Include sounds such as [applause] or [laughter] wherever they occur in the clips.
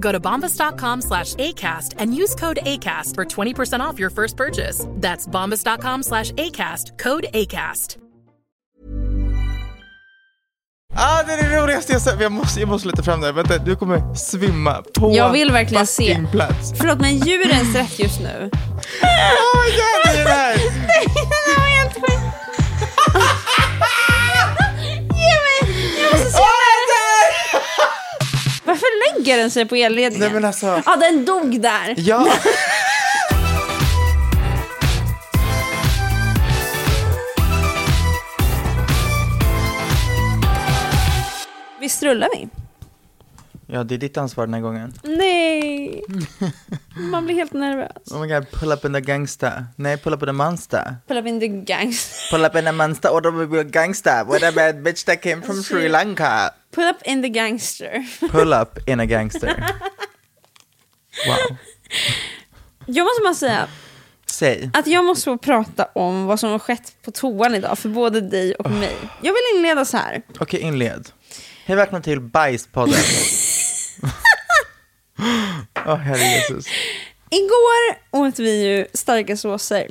Go to bombas.com slash ACAST and use code ACAST for 20% off your first purchase. That's bombas.com slash ACAST, code ACAST. Ah, det är det roligaste jag sett. Jag måste, jag måste leta fram det. Vänta, du kommer svimma på Jag vill verkligen se. plats. Förlåt, men djurens rätt just nu. [laughs] Åh, jävlar [laughs] det här! det var helt sjukt. Lägger den sig på elledningen? Nej men alltså. Ja, den dog där. Ja. [laughs] Visst rullar vi? Ja, det är ditt ansvar den här gången. Nej. [laughs] Man blir helt nervös. Oh my god, pull up in the gangsta. Nej, pull up in the monster. Pull up in the gangs. Pull up in the monster automobile gangsta. What a bad bitch that came from Sri Lanka. Pull up in the gangster. Pull up in a gangster. [laughs] Wow. Jag måste bara säga Säg. att jag måste få prata om vad som har skett på toan idag för både dig och mig. Jag vill inleda så här. Okej, inled. Hej, välkomna till Bajspodden. [laughs] Åh, herre Jesus. Igår åt vi ju starka såser.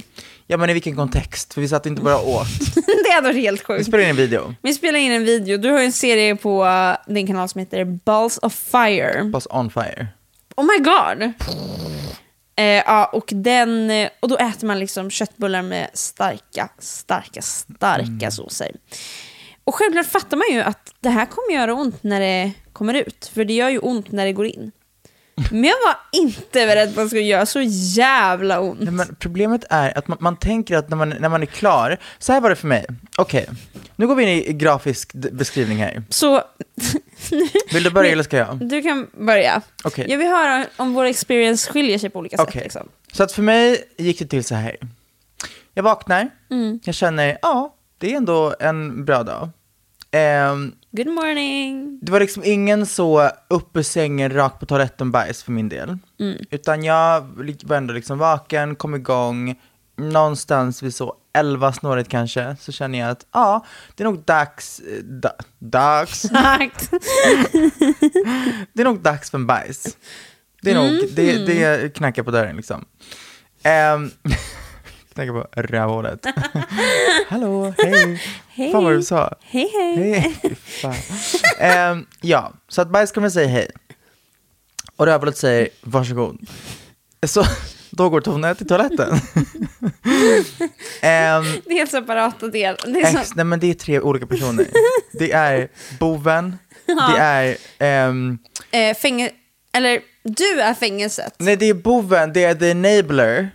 Ja, men i vilken kontext? För vi satt inte bara åt. [laughs] det hade varit helt Vi sjukt. spelade in en video. Vi spelar in en video. Du har ju en serie på uh, din kanal som heter Balls of Fire. Pass on fire. Oh my god! Eh, ja, och, den, eh, och då äter man liksom köttbullar med starka, starka, starka Mm. såser. Och självklart fattar man ju att det här kommer göra ont när det kommer ut. För det gör ju ont när det går in. Men jag var inte beredd på att det skulle göra så jävla ont. Nej, men problemet är att man, man tänker att när man, när man är klar, så här var det för mig. Okej, nu går vi in i grafisk d- beskrivning här. Så [laughs] Vill du börja eller ska jag? du kan börja. Okej. Jag vill höra om vår experience skiljer sig på olika sätt. Okej. Liksom. Så att för mig gick det till så här. Jag vaknar, Mm. jag känner, ja, det är ändå en bra dag. Ehm, Good morning! det var liksom ingen så upp ur sängen, rakt på toaletten bajs för min del. Mm. Utan jag var ändå liksom vaken, kom igång, någonstans vid så 11 snåret kanske, så känner jag att ja, det är nog dags, eh, da, dags, [laughs] [laughs] det är nog dags för en bajs. Det är nog, det, det knackar på dörren liksom. Um, [laughs] knackar på rövhålet. [laughs] Hallå, hej. Hej. Fan vad du sa. Hej hej! Hej. Ehm, ja, så att bajs kommer säga hej. Och rövhålet säger varsågod. Så då går Tone till toaletten. [laughs] Ehm, Det är helt separata delar. Det är ex, nej men det är tre olika personer. Det är boven, det är, ehm, eh, fängelse, eller du är fängelset. nej det är boven, det är the enabler,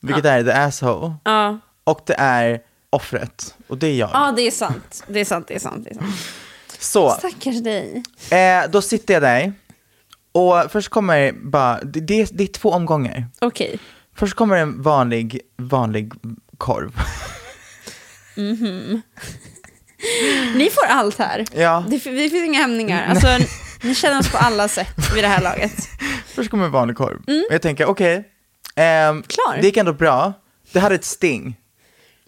vilket är the asshole. Ja. och det är offret. Och det är jag. Ja, det är sant. Det är sant, det är sant. Det är sant. Så, Stackars dig. eh, då sitter jag där. Och först kommer bara, det, det, är- det är två omgångar. Okej. Först kommer en vanlig, vanlig korv. Ni får allt här. Ja. Det, det finns inga hämningar. Alltså, ni känner oss på alla sätt vid det här laget. Först kommer en vanlig korv. Och jag tänker, okej, ehm, Klar. det gick ändå bra. Det hade ett sting,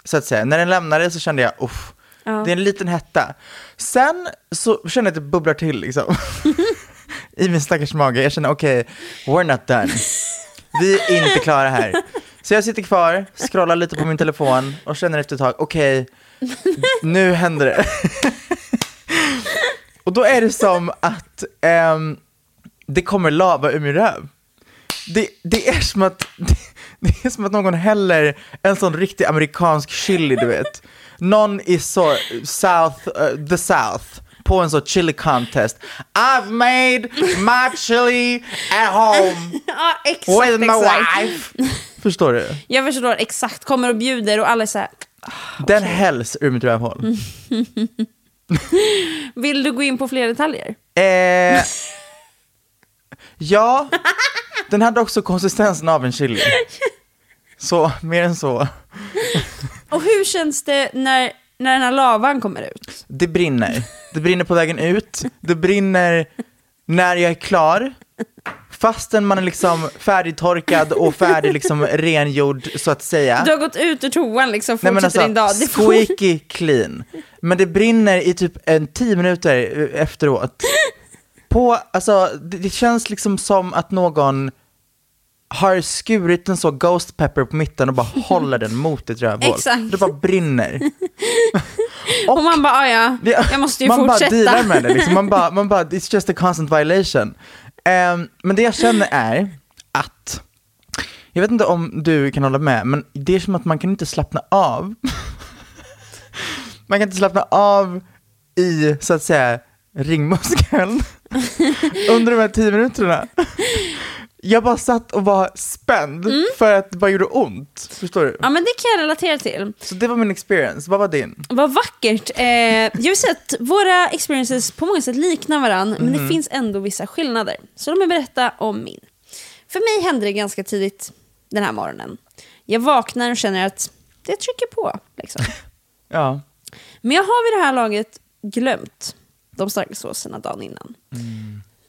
så att säga. När den lämnade så kände jag, uff, Ja. det är en liten hetta. Sen så kände jag att det bubblar till liksom. [laughs] I min stackars mage. Jag känner, okej, we're not done. Vi är inte klara här. Så jag sitter kvar, scrollar lite på min telefon och känner efter ett tag, okej, nu händer det. [laughs] och då är det som att ehm, det kommer lava ur min röv. Det, det, är som att, det, [laughs] det är som att någon häller en sån riktig amerikansk chili, du vet. Någon i så, South, uh, the South, på en sån chili contest. I've made my chili at home [laughs] Ja, exakt, with my exakt. wife. Förstår du? Jag förstår exakt. Kommer och bjuder och alla är så här. Den hälls ur mitt rövhål. [laughs] Vill du gå in på fler detaljer? Eh, ja, den hade också konsistensen av en chili. [laughs] Så, mer än så. Och hur känns det när, när den här lavan kommer ut? Det brinner. Det brinner på vägen ut. Det brinner när jag är klar. Fastän man är liksom färdigtorkad och färdig liksom rengjord så att säga. Du har gått ut ur toan liksom, Nej fortsätter men din dag. alltså, Det får... squeaky clean. Men det brinner i typ en tio minuter efteråt. På, alltså, det, det känns liksom som att någon har skurit en så ghost pepper på mitten och bara [laughs] håller den mot ett rövhål. Exakt. Det bara brinner. [laughs] Och man bara, "Ah, ja, jag måste ju man fortsätta. bara dealar med det, liksom. man, bara, [laughs] man bara, it's just a constant violation. Ehm, men det jag känner är att, jag vet inte om du kan hålla med, men det är som att man kan inte slappna av. man kan inte slappna av i, så att säga, ringmuskeln under de här tio minuterna. Jag bara satt och var spänd Mm. för att det bara gjorde ont. Förstår du? Ja men det kan jag relatera till. Så det var min experience. Vad var din? Vad vackert. Eh, jag vill säga att våra experiences på många sätt liknar varandra, men Mhm. det finns ändå vissa skillnader. Så låt mig berätta om min. För mig hände det ganska tidigt den här morgonen. Jag vaknar och känner att det trycker på. Liksom. [laughs] Ja. Men jag har vid det här laget glömt de starka såserna dagen innan.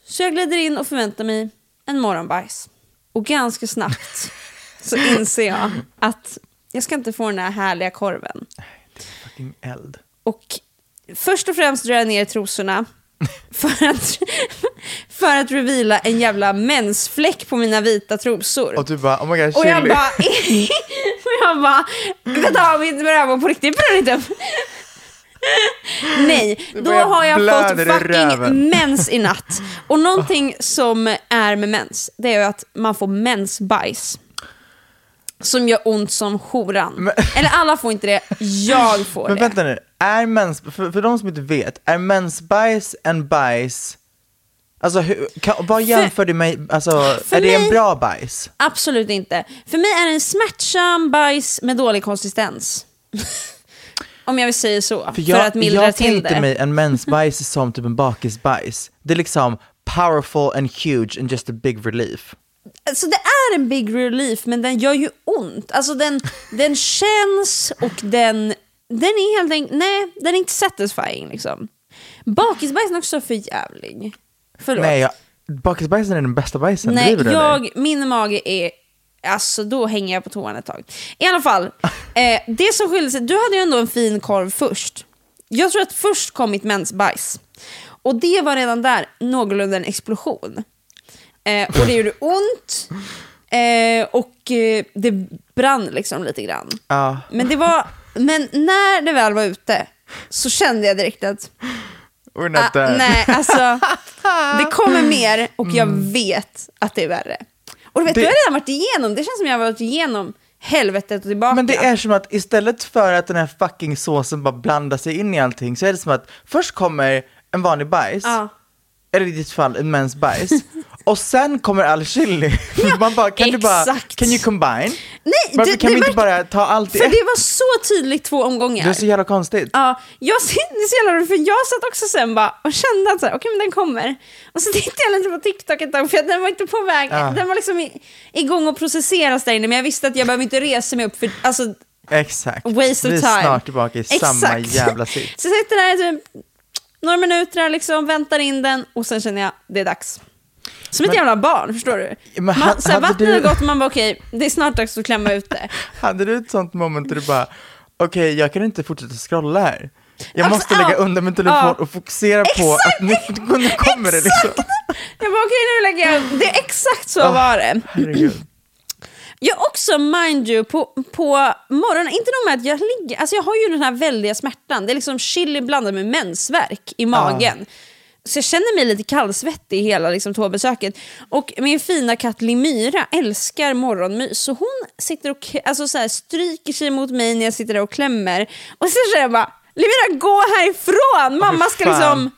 Så jag glider in och förväntar mig en morgonbajs. Och ganska snabbt så inser jag att jag ska inte få den här härliga korven. Fucking eld. Och först och främst drar jag ner trosorna för att, för att reveala en jävla mensfläck på mina vita trosor. Och du bara, oh my god, Och jag chili. bara, [laughs] och jag bara, vänta av mitt rövhål på riktigt, inte upp. [laughs] Nej, då har jag fått fucking mens i natt. Och [laughs] någonting som är med mens, det är ju att man får mensbajs. Som gör ont som horan. Men- [laughs] Eller alla får inte det, jag får Men det. vänta nu, är mens, för, för de som inte vet, är mensbajs en bajs? Alltså hur, kan, vad jämför du med, alltså är det en mig- bra bajs? Absolut inte. För mig är det en smärtsam bajs med dålig konsistens. Om jag vill säga så, för, jag, att mildra jag till tänkte det. mig en mensbajs [laughs] som typ en bakisbajs. Det är liksom powerful and huge and just a big relief. Alltså det är en big relief, men den gör ju ont. Alltså den, [laughs] den känns och den, den är helt enkelt, nej, den är inte satisfying liksom. Bakisbajsen är också för jävlig. Förlåt. Nej, jag, bakisbajsen är den bästa bajsen, Nej, jag, min mage är... Alltså då hänger jag på toan ett tag. I alla fall, [laughs] eh, det som skiljer sig, du hade ju ändå en fin korv först. Jag tror att först kom mitt mensbajs. Och det var redan där någorlunda en explosion. Eh, och det gjorde [laughs] ont. Eh, och eh, det brann liksom lite grann. Ja. Men det var, men när det väl var ute så kände jag direkt att We're not Ah, nej, alltså [laughs] det kommer mer och jag vet att det är värre. Och du vet, Det- du har redan varit igenom, det känns som jag har varit igenom helvetet och tillbaka. Men det är som att istället för att den här fucking såsen bara blandar sig in i allting så är det som att först kommer en vanlig bajs, Ja. eller i ditt fall en mensbajs, [laughs] Och sen kommer all chili. [laughs] Man bara, kan du bara, can you combine? Nej, Varför det, kan det vi inte bara ta allt i För ett? det var så tydligt två omgångar. Det är så jävla konstigt. Ja, jag, [laughs] det är så jävla roligt, för jag satt också sen bara och kände att så här, okej men den kommer. Och så [laughs] tittade jag lite på TikTok ett tag för den var inte på väg, Ja. den var liksom i, igång och processeras där inne men jag visste att jag behöver inte resa mig upp för alltså Exakt. waste of vi time. är snart tillbaka i samma Exakt. jävla sitt. Så jag sitter där typ några minuter liksom, väntar in den och sen känner jag det är dags. Som ett Men- jävla barn, förstår du? Men man, ha- så här, hade vattnet du- har gått och man bara okej, det är snart dags att klämma ut det. [laughs] Hade du ett sånt moment där du bara, okej jag kan inte fortsätta scrolla här. Jag Alltså, måste lägga undan min telefon Ja. och fokusera på Exakt, att nu, nu kommer det liksom. Jag bara okej nu lägger jag, det är exakt så var det. Herregud. [clears throat] Jag också, mind you, på, på morgonen, inte nog med att jag ligger, alltså jag har ju den här väldiga smärtan, det är liksom chili blandat med mensvärk i magen. Så jag känner mig lite kallsvettig hela liksom, toabesöket. Och min fina katt Limyra älskar morgonmys, så hon sitter och alltså, så här, stryker sig mot mig när jag sitter där och klämmer. Och så känner jag bara, Limyra gå härifrån! Mamma ska liksom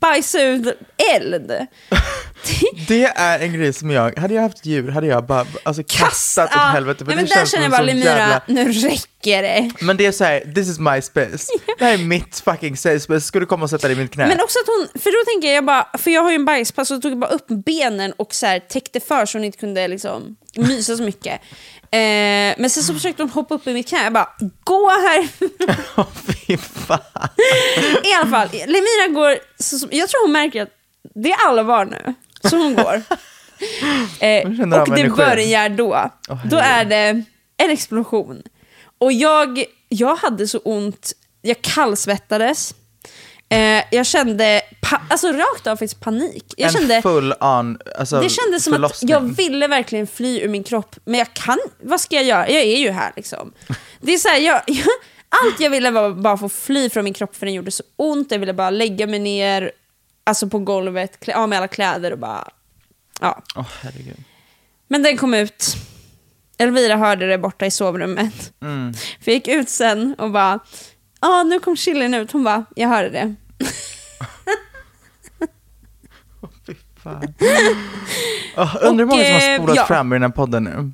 bajsa ut eld. [laughs] Det är en grej som jag, hade jag haft djur hade jag bara alltså, kastat åt helvete. för Nej, men det där känns känner jag bara, Lemyra, jävla- nu räcker det. Men det är så här, this is my space. [laughs] Det här är mitt fucking safe space. Ska du komma och sätta dig i mitt knä? Men också att hon, för då tänker jag, bara, för jag har ju en bajspass och tog bara upp benen och så här, täckte för så hon inte kunde liksom mysa så mycket. Eh, men sen så försökte hon hoppa upp i mitt knä, jag bara, gå här! [laughs] Åh, fy fan. I alla fall, Lemira går, så, jag tror hon märker att det är allvar nu, så hon går. [laughs] Eh, och det börjar då. Åh, då är det en explosion. Och jag, jag hade så ont, jag kallsvettades. Eh, jag kände, alltså rakt av faktiskt panik. Jag en kände, full on, alltså det kändes som att jag ville verkligen fly ur min kropp, men jag kan, vad ska jag göra? Jag är ju här liksom. [laughs] Det är så här, jag, jag, [laughs] allt jag ville var bara få fly från min kropp för den gjorde så ont. Jag ville bara lägga mig ner alltså på golvet, klä av mig alla kläder och bara, ja. Åh, herregud. Men den kom ut. Elvira hörde det borta i sovrummet. Mm. För jag gick ut sen och bara, ja nu kom chilin ut. Hon bara, jag hörde det. Fy fan. Oh, undrar hur många som har eh, spolat ja. fram i den här podden nu.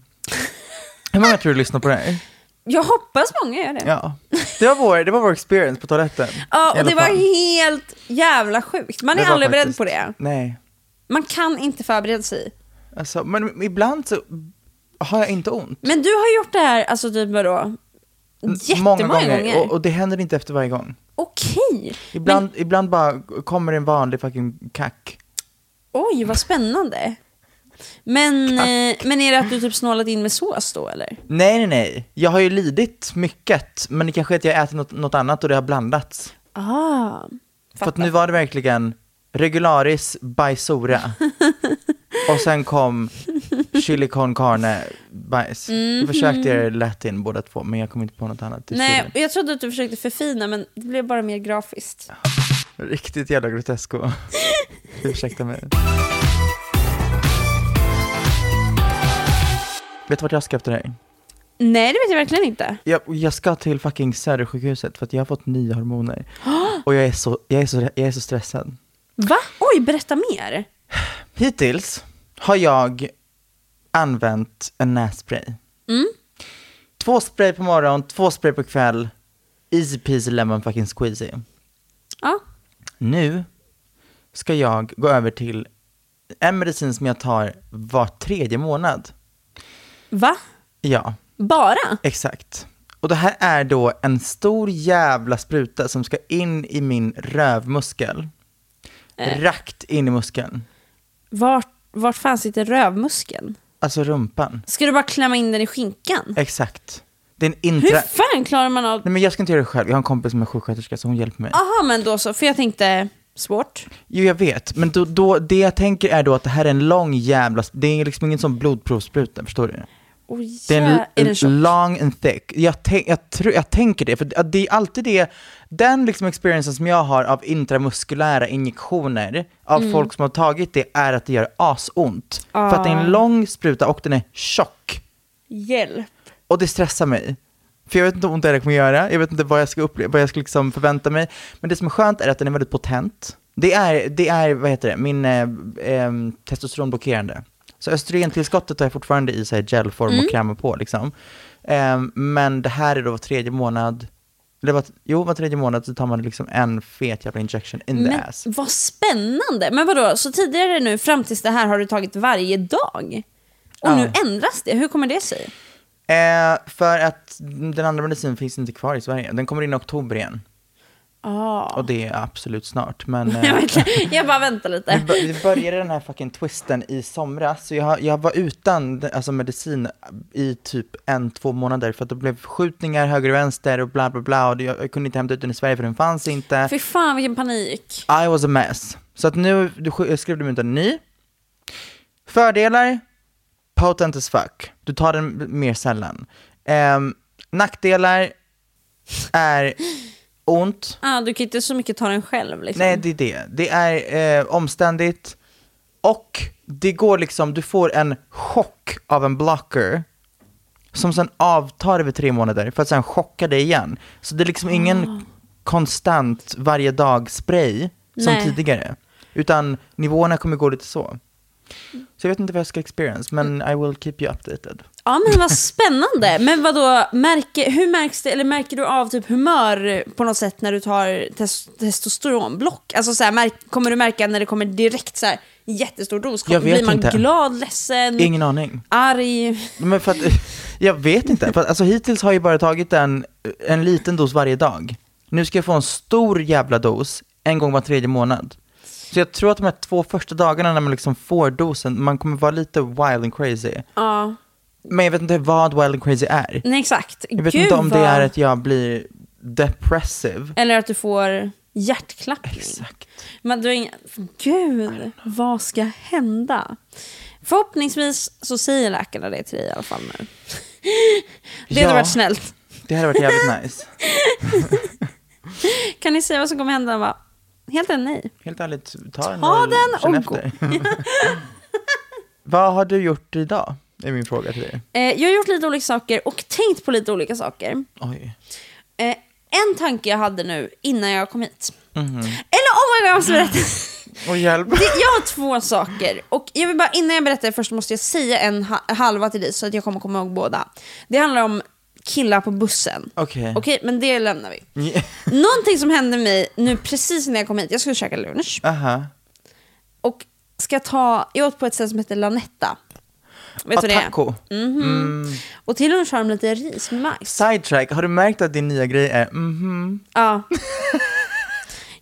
Hur många tror du lyssnar på det här? Jag hoppas många gör det. Ja. Det var vår, det var vår experience på toaletten. Ja, och det var helt jävla sjukt. Man är aldrig beredd på det. Nej. Man kan inte förbereda sig. Alltså, men ibland så har jag inte ont. Men du har gjort det här, alltså typ vadå? Jättemånga Många gånger. gånger. Och, och det händer inte efter varje gång. Okej. Ibland, ibland bara kommer en vanlig fucking kack. Oj, vad spännande. Men, eh, men är det att du typ snålat in med sås då eller? Nej, nej, nej. Jag har ju lidit mycket, men det kanske är att jag äter något, något annat och det har blandats. Ah, För att nu var det verkligen regularis bajsora. [laughs] och sen kom chili con carne bajs. Jag försökte göra det latin båda två, men jag kom inte på något annat. Nej, stilen. jag trodde att du försökte förfina men det blev bara mer grafiskt. Riktigt jävla grotesko. [laughs] Ursäkta mig. Vet du vart jag ska efter dig? Nej, det vet jag verkligen inte. Jag, jag ska till fucking Södersjukhuset för att jag har fått nya hormoner. [gasps] Och jag är så, jag är så, jag är så stressad. Va? Oj, berätta mer. Hittills har jag använt en nässpray. Två spray på morgon, två spray på kväll. Easy peasy lemon fucking squeezy. Ja. Nu ska jag gå över till en medicin som jag tar var tredje månad. Va? Ja, Bara? exakt. Och det här är då en stor jävla spruta som ska in i min rövmuskel. Rakt in i muskeln. Vart, vart fan sitter rövmuskeln? Alltså rumpan. Ska du bara klämma in den i skinkan? Exakt. Det är en Hur intra... fan klarar man av... Nej men jag ska inte göra det själv, jag har en kompis som är sjuksköterska så hon hjälper mig. Aha, men då så. För jag tänkte, svårt. Jo jag vet, men då, då, det jag tänker är då att det här är en lång jävla, det är liksom ingen sån blodprovsspruta, förstår du? Oj, Det är en, jä- är den long and thick. Jag, tänk, jag, tror- jag tänker det, för det är alltid det, den liksom experiencen som jag har av intramuskulära injektioner av Mm. folk som har tagit det är att det gör asont. För att det är Ah. en lång spruta och den är tjock. Hjälp. Och det stressar mig. För jag vet inte hur ont det här kommer göra, jag vet inte vad jag ska uppleva, vad jag ska liksom förvänta mig. Men det som är skönt är att den är väldigt potent. Det är, det är vad heter det, min eh, eh, testosteronblockerande. Så östrogentillskottet har jag fortfarande i så här gelform Mm. och krämer på liksom. Eh, men det här är då var tredje månad, eller var, jo var tredje månad så tar man liksom en fet jävla injection in the Men ass. vad spännande! Men vadå, så tidigare nu fram tills det här har du tagit varje dag? Och Ja. nu ändras det, hur kommer det sig? Eh, för att den andra medicinen finns inte kvar i Sverige. Den kommer in i oktober igen. Ah. Och det är absolut snart. Men [laughs] Jag, eh, jag bara väntar lite. vi började den här fucking twisten i somras. Så jag, jag var utan alltså, medicin i typ en, två månader. För att det blev skjutningar höger och vänster och bla bla bla. Och jag, jag kunde inte hämta ut den i Sverige för den fanns inte. Fy fan vilken panik. I was a mess. Så att nu du, skrev de ut en ny. Fördelar, potent as fuck. Du tar den mer sällan. Ehm, nackdelar är ont. Ah, du kan inte så mycket ta den själv liksom. Nej, det är det. Det är eh, omständigt och det går liksom, du får en chock av en blocker som sen avtar över tre månader för att sen chocka dig igen. Så det är liksom ingen konstant varje dag spray som Nej. tidigare. Utan nivåerna kommer gå lite så. Så jag vet inte vad jag ska experience, men I will keep you updated. Ja men vad spännande. Men vad då märker, hur märks det, eller märker du av typ humör på något sätt när du tar tes, testosteronblock? Alltså så här, märk, kommer du märka när det kommer direkt så här jättestor dos? Jag vet Blir man inte. glad, ledsen, Ingen aning. arg? Men för att, jag vet inte, för att, alltså, hittills har jag bara tagit en, en liten dos varje dag. Nu ska jag få en stor jävla dos en gång var tredje månad. Så jag tror att de här två första dagarna när man liksom får dosen, man kommer vara lite wild and crazy. Ja, Men jag vet inte vad wild and crazy är. nej exakt. Jag vet Gud, inte om det vad- är att jag blir depressive. Eller att du får hjärtklappning. Exakt. Men du har inga... Gud, vad ska hända? Förhoppningsvis så säger läkarna det till dig i alla fall nu. [laughs] Det hade Ja. varit snällt. Det hade varit jävligt nice. [laughs] Kan ni säga vad som kommer hända? Va? Helt enkelt nej. Helt ärligt, ta, en Ta och den känn och gå. efter. [laughs] vad har du gjort idag? Är min fråga till dig. Eh, jag har gjort lite olika saker och tänkt på lite olika saker. Oj. Eh, en tanke jag hade nu innan jag kom hit. Mhm. Eller oh my god, jag måste berätta. Och hjälp. Det, jag har två saker. Och jag vill bara, innan jag berättar det först måste jag säga en ha- halva till dig så att jag kommer komma ihåg båda. Det handlar om killar på bussen. Okej. Okej, men det lämnar vi. Yeah. Någonting som hände mig nu precis när jag kom hit. Jag skulle käka lunch. Aha. Och ska ta, jag åt på ett ställe som heter Lanetta. Vet du vad det är? taco. Mhm. Och till lunch har de lite ris med majs. Sidetrack, har du märkt att din nya grej är mhm? Ja. [laughs]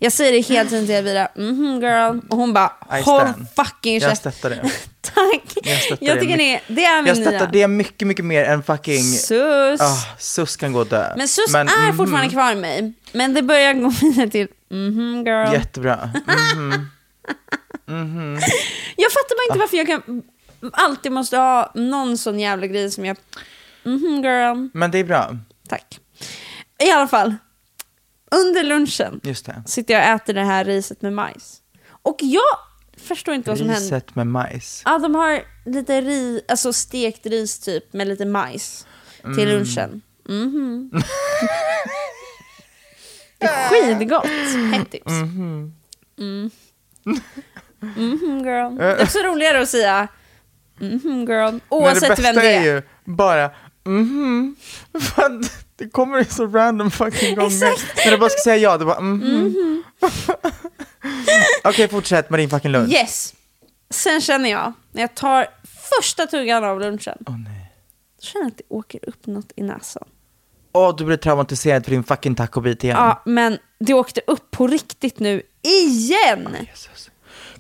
Jag säger det hela tiden till Elvira, mhm girl. Och hon bara, håll fucking Jag käften. stöttar det. [laughs] Tack. Jag Jag, stöttar tycker det, det är min Jag stöttar nya. det mycket, mycket mer än fucking... Sus. Ah, sus kan gå och dö. Men sus Men, är mhm, fortfarande kvar i mig. Men det börjar gå [laughs] vidare till, mhm girl. Jättebra. Mhm. Jag fattar bara inte Ah. varför jag kan alltid måste ha någon sån jävla grej som jag, mhm girl. Men det är bra. Tack. I alla fall, under lunchen sitter jag och äter det här riset med majs. Och jag förstår inte vad som händer. Riset med majs. Ja, de har lite ri, alltså stekt ris typ med lite majs till Mm. lunchen. Mhm. det är skitgott. Hett tips. Mhm. Mm. Mhm girl. Det är också roligare att säga mhm girl. Oavsett vem det är är. ju bara [laughs] mhm. Att det kommer ju så random fucking gånger. Exakt. När du bara ska säga ja, du bara mhm. [laughs] Okej, fortsätt med din fucking lunch. Yes. Sen känner jag, när jag tar första tuggan av lunchen, Åh nej. då känner jag att det åker upp något i näsan. Åh, du blir traumatiserad för din fucking tacobit igen. Ja, men det åkte upp på riktigt nu, igen! Jesus.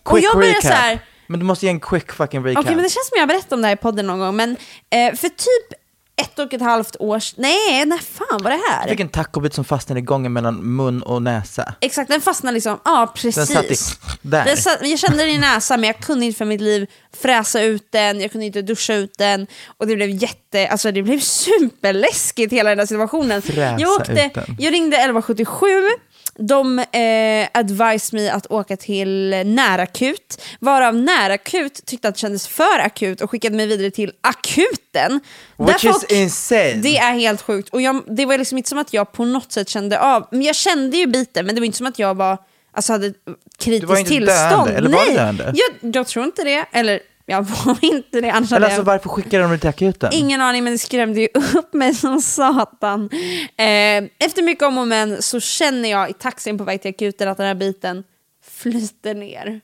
Och jag börjar recap. så här- Men du måste ge en quick fucking recap. Okej, men det känns som jag har berättat om det här i podden någon gång, men eh, för typ ett och ett halvt års... Nej, när fan var det Jag här? fick en tacobit som fastnade i gången mellan mun och näsa. Exakt, den fastnade liksom, ja Den precis. satt i, där. Den satt, jag kände den i näsan men jag kunde inte för mitt liv fräsa ut den, jag kunde inte duscha ut den och det blev jätte, alltså det blev superläskigt hela den här situationen. Fräsa jag, åkte, ut den. jag ringde 1177, de eh, advised mig att åka till närakut, varav närakut tyckte att det kändes för akut och skickade mig vidare till akuten. Which Där is folk- insane. det är helt sjukt. Och jag, det var liksom inte som att jag på något sätt kände av, men jag kände ju biten, men det var inte som att jag var alltså hade kritiskt Du var inte tillstånd. döende, eller var Nej, döende? Jag, jag tror inte det. Eller jag var [laughs] inte det. Annars Eller alltså jag... varför skickade de dig till akuten? Ingen aning, men det skrämde ju [laughs] upp mig som satan. Eh, efter mycket om och men så känner jag i taxin på väg till akuten att den här biten flyter ner.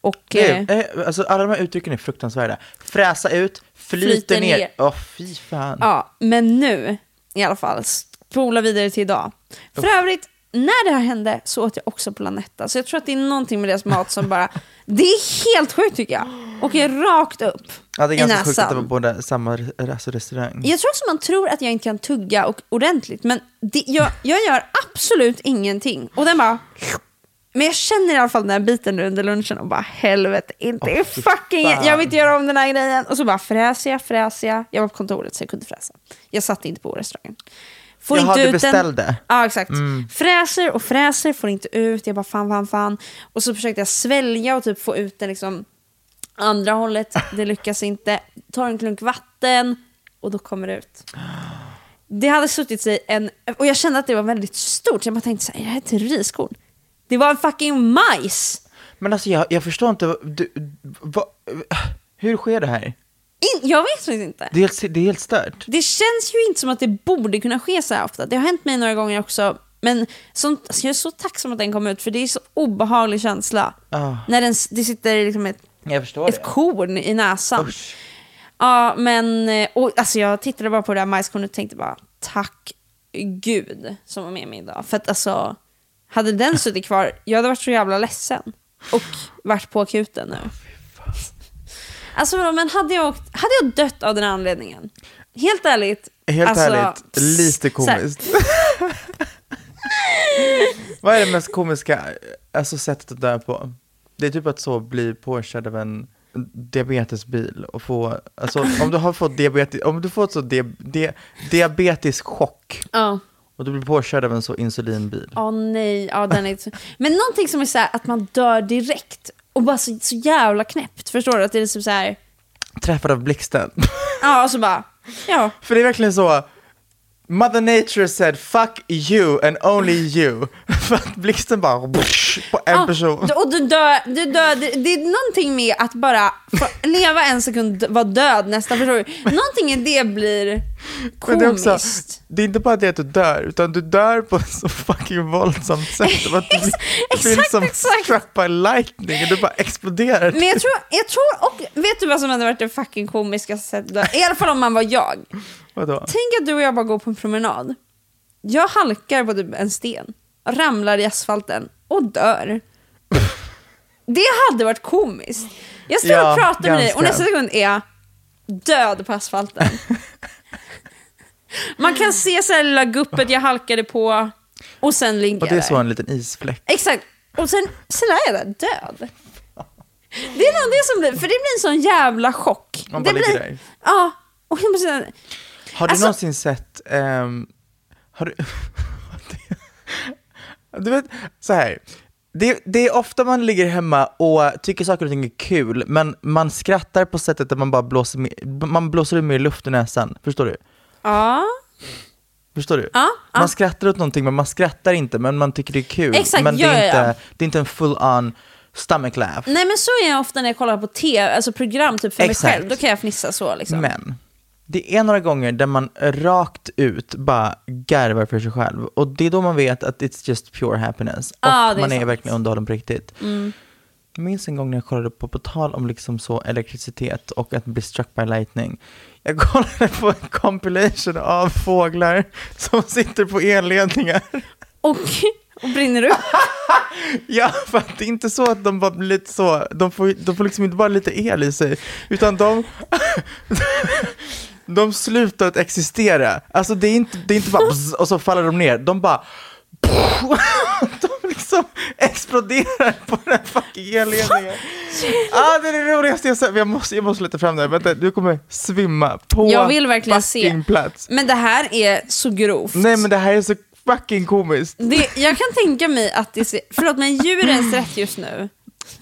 Och... Eh, Det, eh, alltså alla de här uttrycken är fruktansvärda. Fräsa ut, flyter, Flyter ner. ner. Åh fy fan. Ja, men nu i alla fall, spola vidare till idag. För övrigt, när det här hände så åt jag också Planetta. Så jag tror att det är någonting med deras mat som bara... [laughs] Det är helt sjukt tycker jag. Åker rakt upp Ja, det är i ganska sjukt att det var båda samma re- alltså restaurang. Jag tror också man tror att jag inte kan tugga och, ordentligt, men det, jag, jag gör absolut ingenting. Och den bara... Men jag känner i alla fall den här biten nu under lunchen och bara helvete, inte Åh, fy fucking... fan. Jag vill inte göra om den här grejen. Och så bara fräser jag, fräser jag. Jag var på kontoret så jag kunde fräsa. Jag satt inte på restaurangen. Får Jaha, inte du ut beställde? Den. Ja, exakt. Fräser och fräser, får inte ut. Jag bara fan, fan, fan. Och så försökte jag svälja och typ få ut den liksom andra hållet. Det lyckas inte. Tar en klunk vatten och då kommer det ut. Det hade suttit sig en... Och jag kände att det var väldigt stort. Så jag bara tänkte så här, är det här ett riskorn? Det var en fucking majs! Men alltså jag, jag förstår inte, du, vad, hur sker det här? In, jag vet faktiskt inte. Det är, helt, det är helt stört. Det känns ju inte som att det borde kunna ske så här ofta. Det har hänt mig några gånger också. Men som, alltså jag är så tacksam att den kom ut, för det är så obehaglig känsla. Ah. När den, det sitter liksom ett, ett korn i näsan. Usch. Ja, men eh, och, alltså jag tittade bara på det där majskornet och tänkte bara tack gud som var med mig idag. För att alltså, hade den suttit kvar, jag hade varit så jävla ledsen. Och varit på akuten nu. Alltså men hade jag, åkt, hade jag dött av den här anledningen? Helt ärligt. Helt alltså, ärligt, lite komiskt. [laughs] Vad är det mest komiska alltså, sättet att dö på? Det är typ att så bli påkörd av en diabetesbil och få, alltså om du har fått diabetes, om du får så di, di, diabetisk chock Ja. och du blir påkörd av en så insulinbil. Åh nej, ja, den är inte så... Men någonting som är så här att man dör direkt och bara så, så jävla knäppt. Förstår du? Att det är liksom så här... Träffad av blixten. [laughs] Ja, och så bara... Ja. För det är verkligen så, Mother Nature said fuck you and only you. [laughs] För att blixten bara bush, på en Ja, person. Och du dör, du dör, det, det är någonting med att bara leva en sekund, vara död nästan, förstår du? Någonting i det blir Men det är, också, det är inte bara det att du dör, utan du dör på ett så fucking våldsamt sätt. Att du blir, som by lightning och du bara exploderar. Men jag tror, jag tror, och vet du vad som hade varit det fucking komiska sättet? att dö? I alla fall om man var jag. Vadå? Tänk att du och jag bara går på en promenad. Jag halkar på typ en sten, ramlar i asfalten och dör. Det hade varit komiskt. Jag står Ja, och pratar med dig och nästa sekund är jag död på asfalten. [laughs] Man kan se så här lilla guppet jag halkade på och sen ligger Och det är jag så där. en liten isfläck. Exakt. Och sen, sen är jag där död. Det är nog det som blir, för det blir en sån jävla chock. Man det bara ligger blir, där. Ja. Och jag måste Har du Alltså- någonsin sett, ehm, har du, [laughs] du vet, så här. Det, det är ofta man ligger hemma och tycker saker och ting är kul, men man skrattar på sättet att man bara blåser, man blåser ut mer luft i näsan. Förstår du? Ja. Förstår du? Ja, ja. Man skrattar åt någonting, men man skrattar inte, men man tycker det är kul. Exakt, men det är, inte, ja. det är inte en full-on stomach laugh. Nej men så är jag ofta när jag kollar på tv, alltså program typ för Exakt. mig själv. Då kan jag fnissa så liksom. Men det är några gånger där man rakt ut bara garvar för sig själv. Och det är då man vet att it's just pure happiness. Och det är man är sant. verkligen underhållen på riktigt. Jag minns en gång när jag kollade på, på tal om liksom så elektricitet och att bli struck by lightning. Jag kollade på en compilation av fåglar som sitter på elledningar. Och, och brinner upp. [laughs] Ja, för att det är inte så att de bara blir lite så, de får, de får liksom inte bara lite el i sig, utan de, [laughs] de slutar att existera. Alltså det är inte, det är inte bara bzz, och så faller de ner, de bara [laughs] de [laughs] liksom exploderar på den här fucking elledningen. Ah, det är det roligaste jag sett. Jag måste, jag måste leta fram det här. Vänta, du kommer svimma på Jag vill verkligen se. plats. Men det här är så grovt. Nej men det här är så fucking komiskt. Det, jag kan tänka mig att det ser, förlåt men djurens rätt just nu.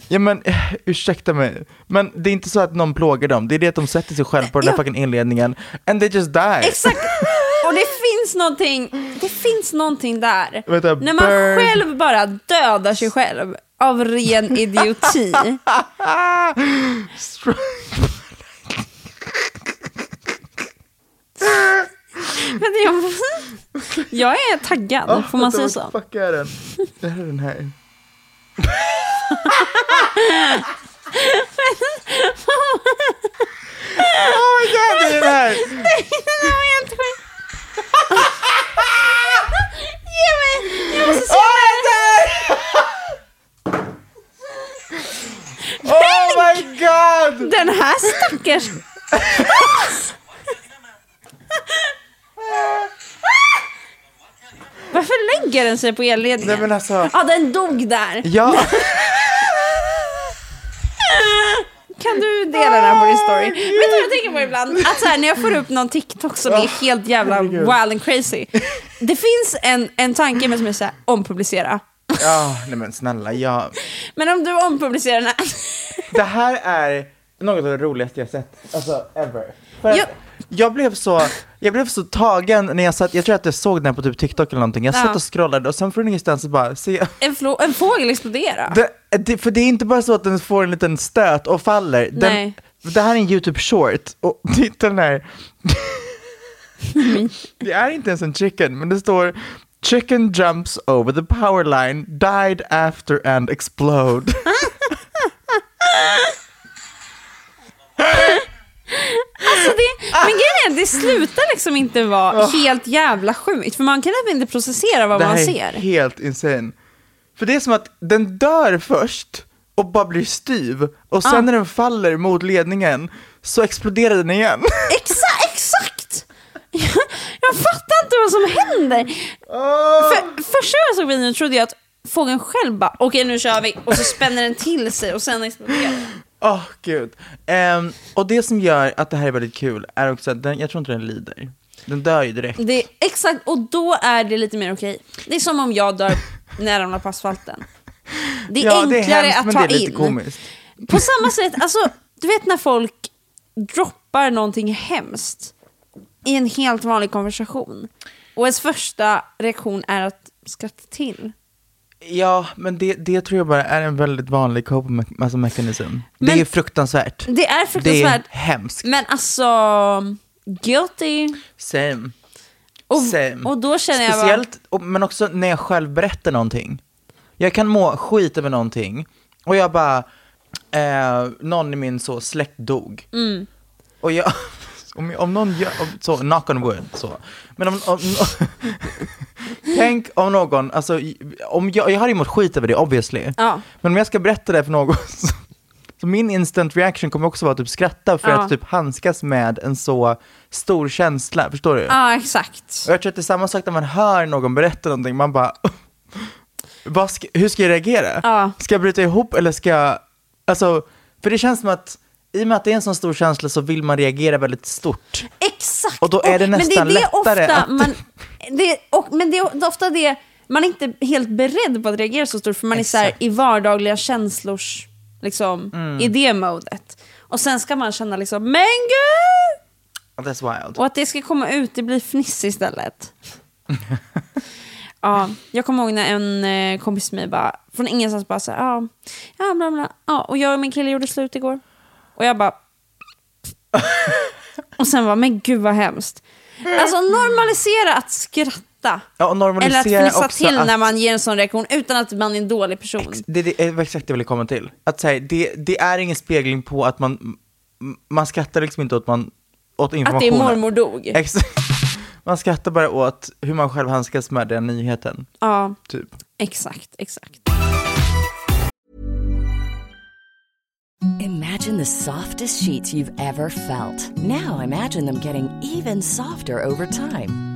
Ja men eh, ursäkta mig, men det är inte så att någon plågar dem, det är det att de sätter sig själv på den där Ja. fucking inledningen and they just die. Exakt, [laughs] Och det finns någonting, det finns någonting där. Vänta, När man bird. själv bara dödar sig själv av ren idioti. Men jag, jag är taggad, får man säga så? Fuck är den? Det här är den här. [laughs] oh my god, det är den här! Det var helt. Ge mig, jag måste se där! Oh my god! den här stackars... Varför lägger den sig på elledningen? Nej men alltså, Ja, den dog där. ja. [laughs] Kan du dela den här på din story? Vet du vad jag tänker på ibland? Att så här, när jag får upp någon TikTok som är helt jävla wild and crazy. Det finns en, en tanke med som är så här, ompublicera. Ja, nej men snälla, ja. Men om du ompublicerar den här. Det här är något av det roligaste jag sett, alltså ever. För Jag- jag blev så, jag blev så tagen när jag satt, jag tror att jag såg den på typ TikTok eller någonting, jag Ja. satt och scrollade och sen från ingenstans så bara, se, En, en fågel explodera. det, det, för det är inte bara så att den får en liten stöt och faller, den, Nej. det här är en YouTube short och [laughs] titta den här. det är inte ens en chicken, men det står Chicken jumps over the power line, died after and explode. Alltså det, men grejen är, det slutar liksom inte vara helt jävla sjukt. För man kan även inte processera vad Det man här är ser. helt insane. För det är som att den dör först och bara blir styv och sen Ja. när den faller mot ledningen så exploderar den igen. [laughs] Exakt, exakt! [laughs] Jag, jag fattar inte vad som händer. För, första gången jag såg videon trodde jag att fågeln själv bara, okej nu kör vi, och så spänner den till sig och sen exploderar den. Åh gud. Ehm, och det som gör att det här är väldigt kul är också att den, jag tror inte den lider. Den dör ju direkt. Det exakt, och då är det lite mer okej. Det är som om jag dör när jag ramlar på asfalten. Det är ja, enklare det är hemskt, att men ta det är lite in. komiskt. På samma sätt, alltså, du vet när folk droppar någonting hemskt i en helt vanlig konversation. Och ens första reaktion är att skratta till. Ja, men det, det tror jag bara är en väldigt vanlig coping me- alltså mekanism. det Men- är fruktansvärt. Det är Det fruktansvärt. är hemskt. Men alltså, guilty. Same. Och, Same. och då känner jag bara, Speciellt, och, men också när jag själv berättar någonting. Jag kan må skit över någonting och jag bara, eh, någon i min så släkt dog. Mm. Och jag, [laughs] om, om någon gör, om, så, knock on wood, så. Men om, om [laughs] tänk om någon, alltså, om jag, jag hade ju mått skit över det obviously. Ja. Men om jag ska berätta det för någon, [laughs] så, min instant reaction kommer också vara typ skratta för Ja. att typ handskas med en så stor känsla, förstår du? ja exakt. Och jag tror att det är samma sak när man hör någon berätta någonting, man bara, [laughs] ska, hur ska jag reagera? Ja. Ska jag bryta ihop eller ska jag, alltså, för det känns som att i och med att det är en sån stor känsla så vill man reagera väldigt stort. Exakt! Och då är det nästan men det är det lättare ofta att- Man, det, och, men det är ofta det, man är inte helt beredd på att reagera så stort för man är så här, Exakt. i vardagliga känslors, liksom, Mm. i det modet. Och sen ska man känna liksom, men gud! That's wild. Och att det ska komma ut, det blir fniss istället. ja, jag kommer ihåg när en eh, kompis med mig bara, från ingenstans bara så här, ja, ja, bla, bla, ja, och jag och min kille gjorde slut igår. Och jag bara... [laughs] och sen bara, men gud vad hemskt. Alltså normalisera att skratta. Ja, och normalisera Eller att fnissa till att- när man ger en sån reaktion utan att man är en dålig person. Det, det är exakt det jag ville komma till. Att säga, det, det är ingen spegling på att man, man skrattar liksom inte åt, man, åt Att det är informationen. mormor dog. Exakt. [laughs] Man skrattar bara åt hur man själv handskas med den nyheten. Ja, Typ. exakt, exakt. Imagine the softest sheets you've ever felt. Now imagine them getting even softer over time.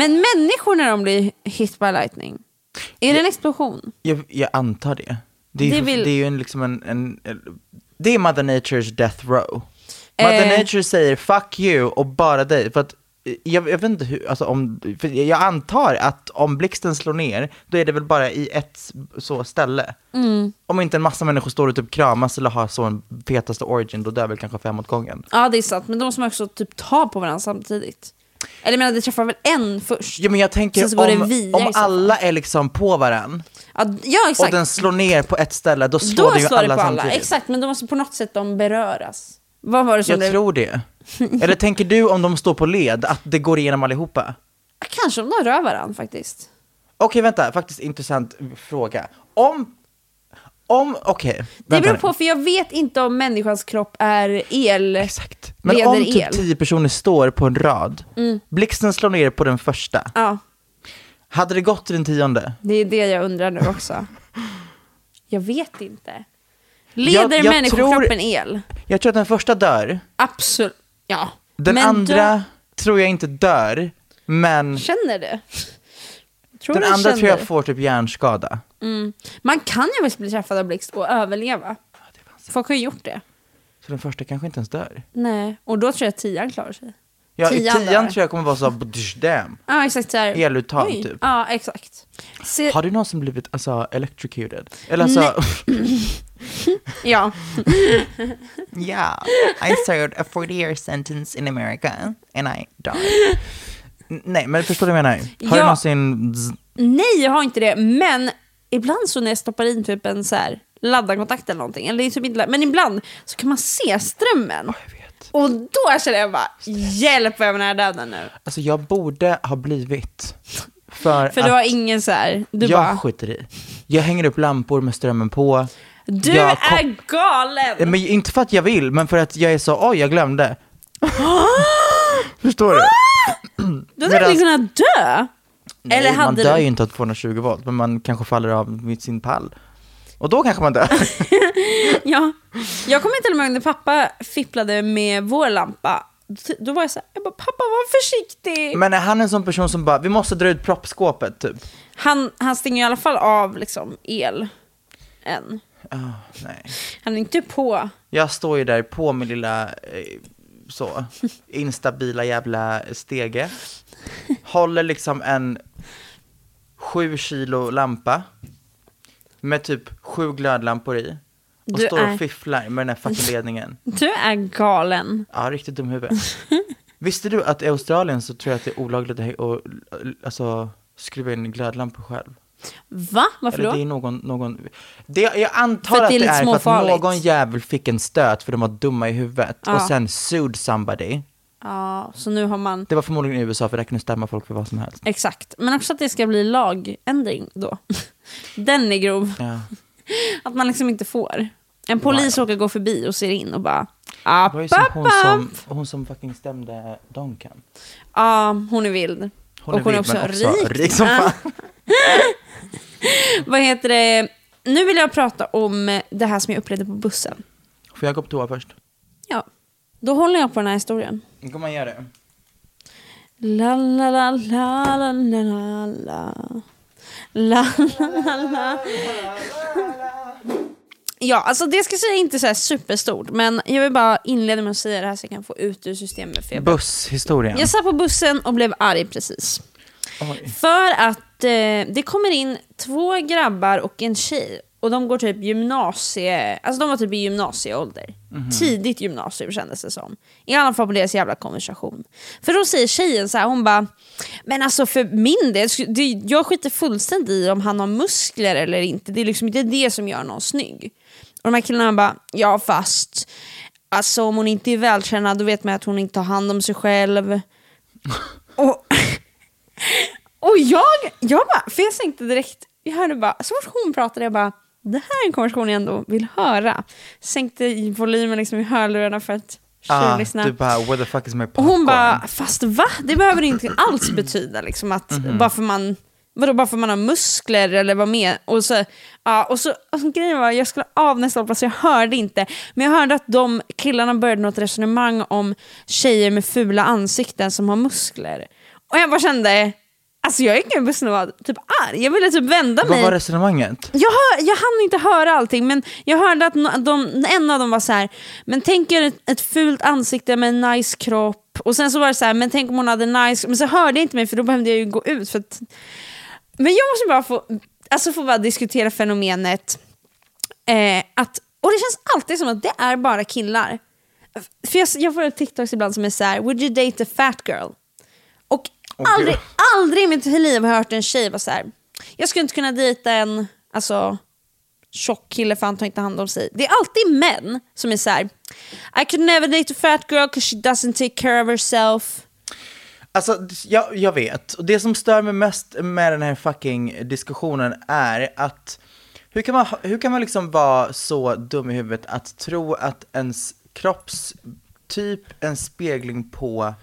Men människor när de blir hit by lightning, är det en explosion? Jag, jag antar det. Det är, Det det vill- är ju en, liksom en, en, det är Mother Natures death row. Mother Eh. Nature säger fuck you och bara dig. För att eh, jag, jag vet inte hur, alltså om, för jag antar att om blixten slår ner, då är det väl bara i ett så ställe. Mm. Om inte en massa människor står och typ kramas eller har så en fetaste origin, då dör väl kanske fem åt gången. Ja det är sant, men de måste man också typ ta på varandra samtidigt. Eller menar, det träffar väl en först? Ja men jag tänker det om, om alla är liksom på varann Ja, ja och den slår ner på ett ställe, då slår Då det ju slår det alla på alla. samtidigt. Exakt, men då måste på något sätt de beröras. Vad var det som Jag blev... tror det. [laughs] Eller tänker du om de står på led, att det går igenom allihopa? Kanske om de rör varandra faktiskt. Okej, vänta, faktiskt intressant fråga. Om, om, okej. Det vänta beror på, för jag vet inte om människans kropp är el. Exakt. Men om typ el. Mm. tio personer står på en rad, blixten slår ner på den första, Ja, hade det gått till den tionde? det är det jag undrar nu också. [laughs] Jag vet inte. Leder Jag- jag människokroppen el? Jag tror att den första dör, Absolut. Ja. den Men andra dö- tror jag inte dör, men Känner det? Tror den andra tror jag känner. får typ hjärnskada. Man kan ju visst bli träffad av blixt och överleva. Folk har ju gjort det. Så den första kanske inte ens dör. Nej, och då tror jag att tian klarar sig. Ja, i Tian tian dör. tror jag kommer vara så, "Bdsh, damn. Ja, exakt så här. Eluttag, Oj. typ. Ja, exakt. Se, Har du någonsin blivit alltså, electrocuted? Eller alltså, [laughs] ja. [laughs] yeah, I served a 40 year sentence in America and I died. Nej, men förstår du vad jag menar? Har du Ja. någonsin... z- Nej, jag har inte det. Men ibland så när jag stoppar in typ en så här laddarkontakt eller någonting, eller typ inte, men ibland så kan man se strömmen. Jag vet. Och då känner jag bara, hjälp vad jag nära döden nu. Alltså jag borde ha blivit. För, För du har ingen så här, du jag bara, skiter i. Jag hänger upp lampor med strömmen på. du jag är galen! Men inte för att jag vill, men för att jag är så, oj jag glömde. [gasps] Förstår du? [clears throat] Du hade kunnat dö? Nej, Eller man dör du? ju inte av 220 volt, men man kanske faller av vid sin pall. Och då kanske man dör. [laughs] Ja. Jag kommer med ihåg när pappa fipplade med vår lampa. Då var jag så här, jag bara, pappa var försiktig. men är han en sån person som bara, vi måste dra ut proppskåpet typ? Han, han stänger i alla fall av liksom el. Än. Ah, nej. Han är inte på. Jag står ju där på min lilla, eh, så, instabila jävla stege. Håller liksom en sju kilo lampa. Med typ sju glödlampor i. Och Du står är- och fifflar med den här fucking ledningen. [laughs] Du är galen. Ja, riktigt dum huvud. Visste du att i Australien så tror jag att det är olagligt att, alltså, skruva in glödlampor själv? Va? Varför Eller då? det är någon, någon det, jag antar För att det är det är för att någon jävel fick en stöt för de var dumma i huvudet Ja. och sen sued somebody. Ja, så nu har man... Det var förmodligen i USA för där kunde stämma folk för vad som helst. Exakt. Men också att det ska bli lagändring då. [laughs] Den är grov. Ja. [laughs] Att man liksom inte får. En polis råkar gå förbi och ser in och bara Det var ju som hon App, som, hon som fucking stämde Donken. Ja, hon är vild. Hon och hon är vild, också, men också rik. rik som fan. [laughs] Vad heter det? Nu vill jag prata om det här som jag upplevde på bussen. Får jag gå på toa först? Ja, då håller jag på den här historien. Då kan man göra det. La la la la la la la la La la la Ja, alltså det ska jag säga inte så här superstort, men jag vill bara inleda med att säga det här så jag kan få ut ur systemet. För jag, bara- Busshistorien. jag satt på bussen och blev arg precis. Oj. För att det kommer in två grabbar och en tjej. Och de går typ gymnasie... Alltså de var typ i gymnasieålder. Tidigt gymnasium kändes det som. I alla fall på deras jävla konversation. För då säger tjejen så här, hon bara... Men alltså för min del, det, jag skiter fullständigt i om han har muskler eller inte. Det är liksom inte det som gör någon snygg. Och de här killarna bara, ja fast... Alltså om hon inte är vältränad då vet man att hon inte tar hand om sig själv. [laughs] och... Och jag, jag bara, för jag tänkte direkt, jag hörde bara, så fort hon pratade, jag bara, det här är en konversation jag ändå vill höra. Sänkte i volymen liksom i hörlurarna för att Ah, tjuvlyssna. du bara, what the fuck is my och popcorn? hon bara, fast va? Det behöver inte alls betyda liksom att Mhm. bara för man Vadå, bara för man har muskler eller vad med? Och så, ja, och så, och så grejen var, jag skulle av nästa hållplats, jag hörde inte. Men jag hörde att de killarna började något resonemang om tjejer med fula ansikten som har muskler. Och jag bara kände, alltså jag gick bussen och var typ arg. Jag ville typ vända Vad mig. var resonemanget? Jag, hör, jag hann inte höra allting, men jag hörde att no- de, en av dem var så här, men tänk er ett, ett fult ansikte med en nice kropp. Och sen så var det så här, men tänk om hon hade nice, men så hörde jag inte mig för då behövde jag ju gå ut. För att, men jag måste bara få, alltså få bara diskutera fenomenet eh, att, och det känns alltid som att det är bara killar. För jag, jag får TikToks ibland som är så här, would you date a fat girl? Aldrig, aldrig i mitt liv har jag hört en tjej vara så här. jag skulle inte kunna dejta en alltså, tjock kille för han tar inte hand om sig. Det är alltid män som är så här. I could never date a fat girl because she doesn't take care of herself. Alltså, jag, jag vet. Och det som stör mig mest med den här fucking diskussionen är att hur kan man, hur kan man liksom vara så dum i huvudet att tro att ens kroppstyp är en spegling på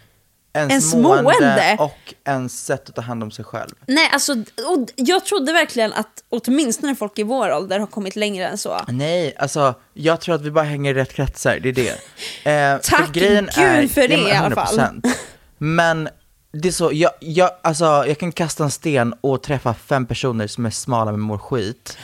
ens, Ens mående, mående. och ens sätt att ta hand om sig själv? Nej, alltså, och jag trodde verkligen att åtminstone folk i vår ålder har kommit längre än så. Nej, alltså jag tror att vi bara hänger i rätt kretsar, det är det. [laughs] Eh, Tack Gud för det men i alla fall. 100%. Men det är så, jag, jag, alltså, jag kan kasta en sten och träffa fem personer som är smala men mår skit.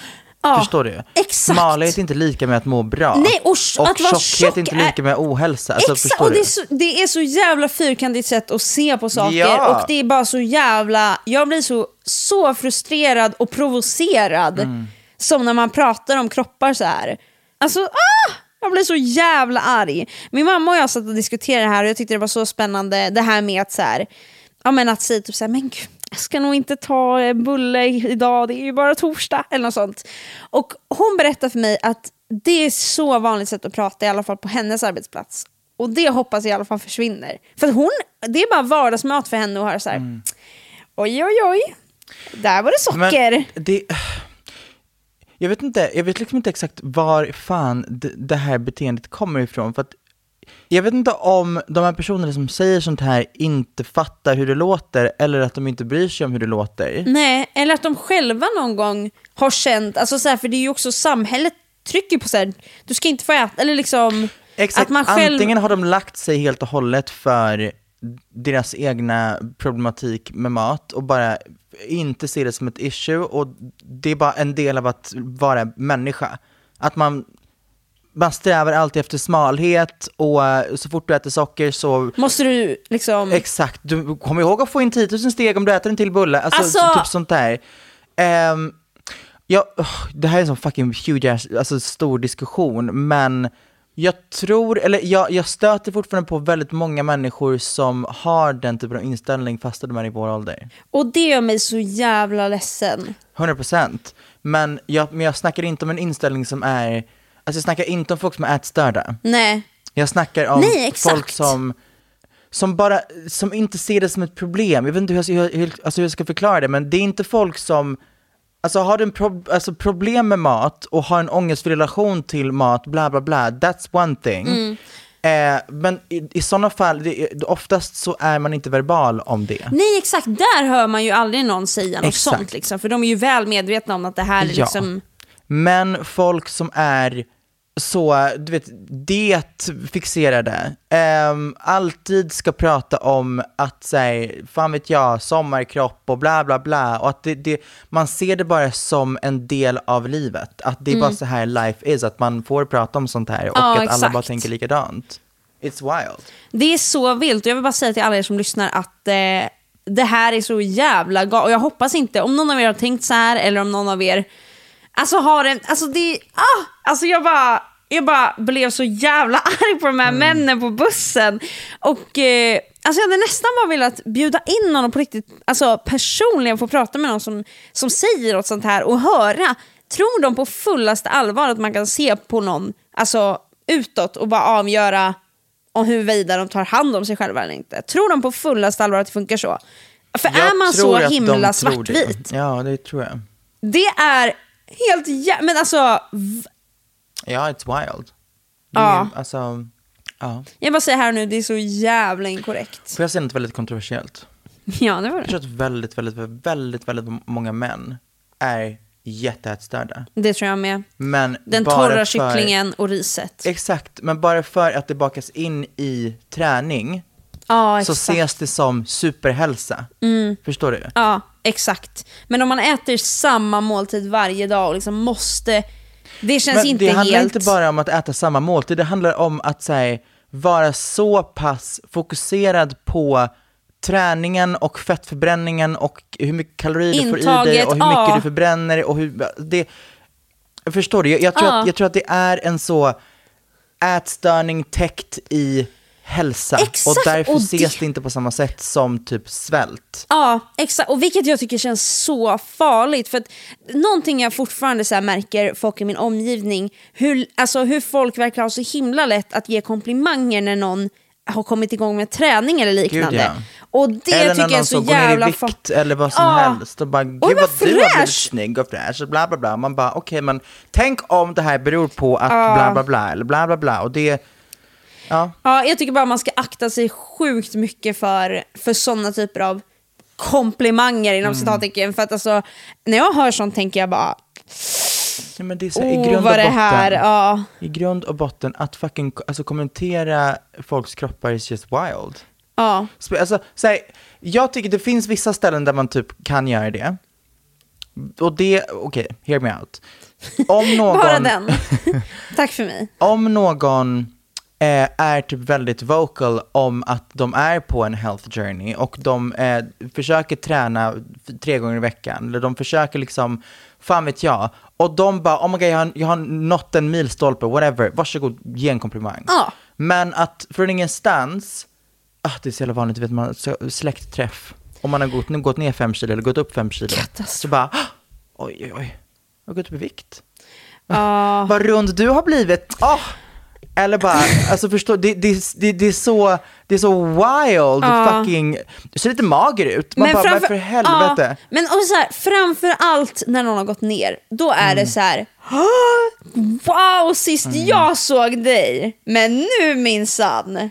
Ja, Förstår du? exakt. Smalhet är inte lika med att må bra. Nej, och och att vara tjockhet tjock är inte lika med ohälsa. Alltså, Exakt, och det är, så, det är så jävla fyrkantigt sätt att se på saker Ja. och det är bara så jävla, jag blir så, så frustrerad och provocerad Mm. som när man pratar om kroppar så här. Alltså, ah! Jag blir så jävla arg. Min mamma och jag satt och diskuterade det här och jag tyckte det var så spännande det här med att så här, ja men att säga typ så här, men gud, jag ska nog inte ta eh, bulle idag, det är ju bara torsdag eller något sånt. Och hon berättade för mig att det är så vanligt sätt att prata, i alla fall på hennes arbetsplats. Och det hoppas jag i alla fall försvinner. För hon, det är bara vardagsmat för henne att höra så här. oj oj oj, där var det socker. Det, jag vet inte, jag vet liksom inte exakt var fan det, det här beteendet kommer ifrån. För att jag vet inte om de här personerna som säger sånt här inte fattar hur det låter eller att de inte bryr sig om hur det låter. Nej, eller att de själva någon gång har känt, alltså så här, för det är ju också samhället trycker på så här, du ska inte få äta, eller liksom Exakt, att man själv... antingen har de lagt sig helt och hållet för deras egna problematik med mat och bara inte ser det som ett issue och det är bara en del av att vara människa. Att man, man strävar alltid efter smalhet och eh, så fort du äter socker så Måste du liksom... Exakt, du kommer ihåg att få in 10 000 steg om du äter en till bulle, alltså, Alltså- typ sånt där. Ehm, ja, oh, det här är en sån fucking huge, alltså stor diskussion, men jag tror, eller jag, jag stöter fortfarande på väldigt många människor som har den typen av inställning fastän de är i vår ålder. Och det gör mig så jävla ledsen. 100%. Men jag, men jag snackar inte om en inställning som är, alltså jag snackar inte om folk som är ätstörda. Nej. Jag snackar om Nej, folk som, som bara, som inte ser det som ett problem. Jag vet inte hur jag, hur, alltså hur jag ska förklara det, men det är inte folk som, alltså har du en pro, alltså problem med mat och har en ångestfri relation till mat, bla bla bla, that's one thing. Eh, men i, i sådana fall, det, oftast så är man inte verbal om det. Nej exakt, där hör man ju aldrig någon säga något Exakt. sånt. Liksom, för de är ju väl medvetna om att det här är Ja. liksom... Men folk som är så, du vet, det-fixerade, ehm, alltid ska prata om att säga, fan vet jag, sommarkropp och bla bla bla, och att det, det, man ser det bara som en del av livet, att det är bara så här life is, att man får prata om sånt här och Mm. Ja, att alla exakt. bara tänker likadant. It's wild. Det är så vilt och jag vill bara säga till alla er som lyssnar att eh, det här är så jävla galet. Och jag hoppas inte, om någon av er har tänkt så här eller om någon av er alltså har en, alltså det, ah, alltså jag bara, jag bara blev så jävla [laughs] arg på de här männen på bussen. Och eh, alltså jag hade nästan bara velat bjuda in någon på riktigt, alltså personligen få prata med någon som, som säger något sånt här och höra, tror de på fullaste allvar att man kan se på någon, alltså utåt och bara avgöra om huruvida de tar hand om sig själva eller inte. Tror de på fullaste allvar att det funkar så? För Jag är man så himla tror det. svartvit, Ja, det tror jag. det är helt jä- Men alltså, Ja, it's wild. Det är, Ja. Alltså, ja. jag bara säger här nu, det är så jävla inkorrekt. Får jag säga något väldigt kontroversiellt? [laughs] Ja, det var Jag tror det. att väldigt, väldigt, väldigt, väldigt många män är jätteätstörda. Det tror jag med. Men Den torra för, kycklingen och riset. Exakt, men bara för att det bakas in i träning Ja, så ses det som superhälsa. Förstår du? Ja, exakt. Men om man äter samma måltid varje dag och liksom måste... Det känns Men inte det handlar helt... inte bara om att äta samma måltid, det handlar om att här, vara så pass fokuserad på träningen och fettförbränningen och hur mycket kalorier du får i dig Intaget, och hur mycket ja. du förbränner och hur, det, förstår du? Jag, jag, tror Ja. att, jag tror att det är en så ätstörning täckt i hälsa Exakt, och därför och ses det- inte på samma sätt som typ svält. Ja, exakt. Och vilket jag tycker känns så farligt. För att någonting jag fortfarande så märker folk i min omgivning, hur, alltså hur folk verkar ha så himla lätt att ge komplimanger när någon har kommit igång med träning eller liknande. ja. Och det eller tycker jag är så så går ner i jävla vikt eller vad som Ja. helst och bara, gud vad vad du har blivit fräsch." snygg och fräsch och bla bla bla. Man bara, okej men tänk om det här beror på att bla bla bla eller bla bla bla och det, ja. Ja, jag tycker bara man ska akta sig sjukt mycket för, för sådana typer av komplimanger inom Mm. citattecken. För att alltså, när jag hör sånt tänker jag bara, ja men det är så, i oh grund och botten, här, ja. i grund och botten att fucking, alltså kommentera folks kroppar is just wild. ja. Alltså, så här, jag tycker det finns vissa ställen där man typ kan göra det. Och det, okej, hear me out. Om [laughs] någon, Bara den. [laughs] Tack för mig. om någon eh, är typ väldigt vocal om att de är på en health journey och de eh, försöker träna tre gånger i veckan, eller de försöker liksom, fan vet jag, och de bara, oh my god, jag har, jag har nått en milstolpe, whatever, varsågod, ge en komplimang. Ja. Men att från ingenstans, ah, det är så jävla vanligt, vet man, släktträff, om man har gått, gått ner fem kilo eller gått upp fem kilo, så bara, ah, oj oj oj, jag har gått upp i vikt. Ja. [laughs] Vad rund du har blivit. Åh! Eller bara, alltså förstå, det, det, det, det, är så, det är så wild, fucking, du ser lite mager ut. Man bara, men för helvete. Ja, men och så här, framför allt när någon har gått ner, då är Mm. det så här. [gasps] Wow, sist jag såg dig, men nu minsann.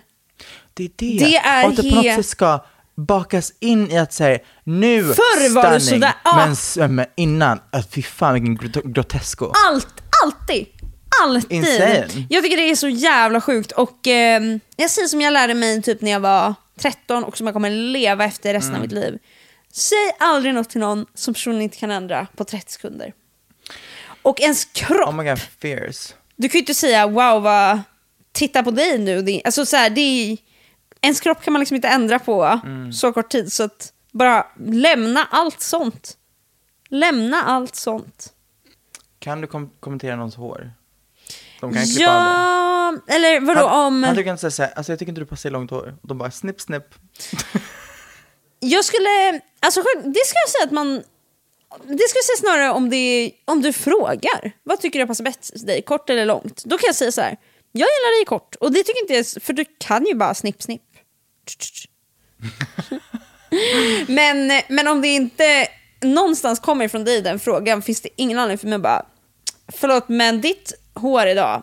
Det är det. Det är och att det på något sätt ska bakas in i att säga, nu Förr var stunning, sådär, ja. men, men innan, äh, fy fan vilken grot- grotesko. Allt, alltid. Alltid. Insane. Jag tycker det är så jävla sjukt och ehm, jag säger som jag lärde mig typ när jag var 13 och som jag kommer leva efter resten Mm. av mitt liv. Säg aldrig något till någon som personen inte kan ändra på 30 sekunder. Och ens kropp, Oh my god, fierce. du kan ju inte säga wow vad, titta på dig nu. Alltså så här, det är, ens kropp kan man liksom inte ändra på Mm. så kort tid så att bara lämna allt sånt. Lämna allt sånt. Kan du kom- kommentera någons hår? De kan klippa av det. Ja, eller vadå Han, om... han tycker inte säga, alltså jag tycker inte du passar i långt hår. Och de bara snipp snipp. [laughs] Jag skulle, alltså själv- det ska jag säga att man, det ska jag säga snarare om, det, om du frågar. Vad tycker du passar bäst dig, kort eller långt? Då kan jag säga så här, jag gillar dig kort. Och det tycker inte jag, för du kan ju bara snipp snipp. [laughs] men, men om det inte någonstans kommer från dig den frågan finns det ingen anledning för mig att bara, förlåt men ditt hår idag,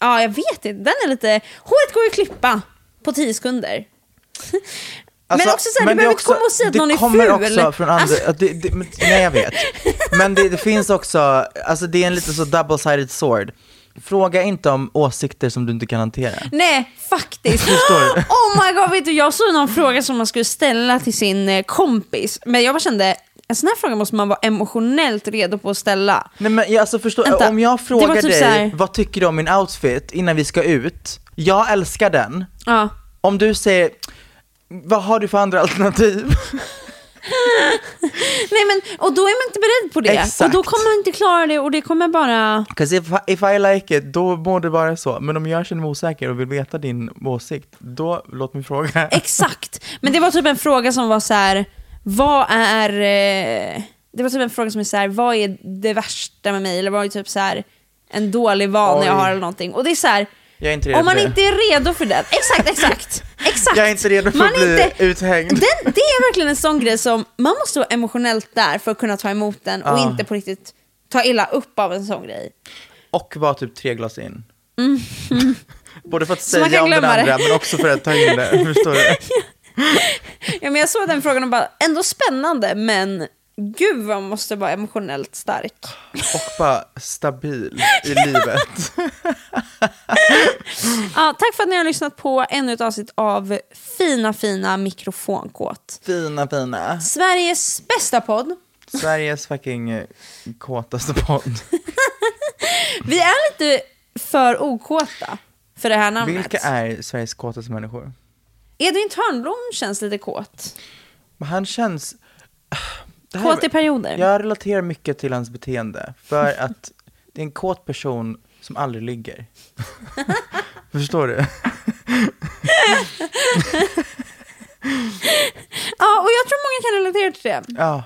Ja, jag vet inte. Den är lite... Håret går ju att klippa på 10 sekunder. [laughs] Alltså, men också så här, du det är behöver också- komma och säga att det någon är kommer ful. också från andra, Alltså- det, det, men- nej jag vet. Men det, det finns också, alltså det är en lite så double-sided sword. Fråga inte om åsikter som du inte kan hantera. Nej, faktiskt. Förstår du? [gasps] Oh my god, vet du, jag såg någon fråga som man skulle ställa till sin eh, kompis, men jag bara kände, en sån här fråga måste man vara emotionellt redo på att ställa. Nej men jag, alltså förstår, Vänta, om jag det frågar typ dig, här- vad tycker du om min outfit innan vi ska ut? Jag älskar den. Ja. Om du säger, vad har du för andra alternativ? [laughs] Nej men, och då är man inte beredd på det. Exakt. Och då kommer man inte klara det och det kommer bara... 'Cause if, I- if I like it, då må det vara så. Men om jag känner mig osäker och vill veta din åsikt, då låt mig fråga. Exakt. Men det var typ en fråga som var så här. Vad är... Eh... Det var typ en fråga som är så här, vad är det värsta med mig? Eller vad är typ så här en dålig vana jag har eller någonting. Och det är så här, om man det. inte är redo för den. Exakt, exakt. [laughs] exakt. Jag är inte redo för Man att bli inte- uthängd. Den, det är verkligen en sån grej som man måste vara emotionellt där för att kunna ta emot den och Ja. inte på riktigt ta illa upp av en sån grej. Och vara typ tre glas in. [laughs] Både för att säga om den glömma det. andra, men också för att ta in det. [laughs] Förstår du? [laughs] Ja, men jag såg den frågan och bara, ändå spännande men gud vad man måste vara emotionellt stark. Och bara stabil i [laughs] livet. Ja, tack för att ni har lyssnat på ännu ett avsnitt av Fina fina mikrofonkåt. Fina, fina. Sveriges bästa podd. Sveriges fucking kåtaste podd. [laughs] Vi är lite för okåta för det här namnet. Vilka är Sveriges kåtaste människor? Edvin Törnblom känns lite kåt. Men han känns... Det här- Kåt i perioder. Jag relaterar mycket till hans beteende. För att [laughs] det är en kåt person som aldrig ligger. [laughs] Förstår du? [laughs] Ja, och jag tror många kan relatera till det. Ja.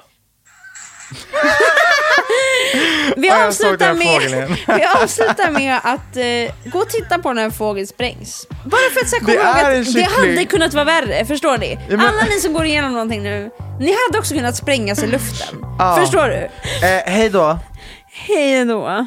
Vi Ja, avslutar, med, [laughs] vi avslutar med att eh, gå och titta på när en fågel sprängs. Bara för att så här, komma ihåg att det hade kunnat vara värre, förstår ni? men- Alla ni som går igenom någonting nu, ni hade också kunnat sprängas i luften. Ja. Förstår du? Eh, hej då. Hej då.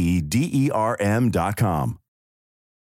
D E R M dot com.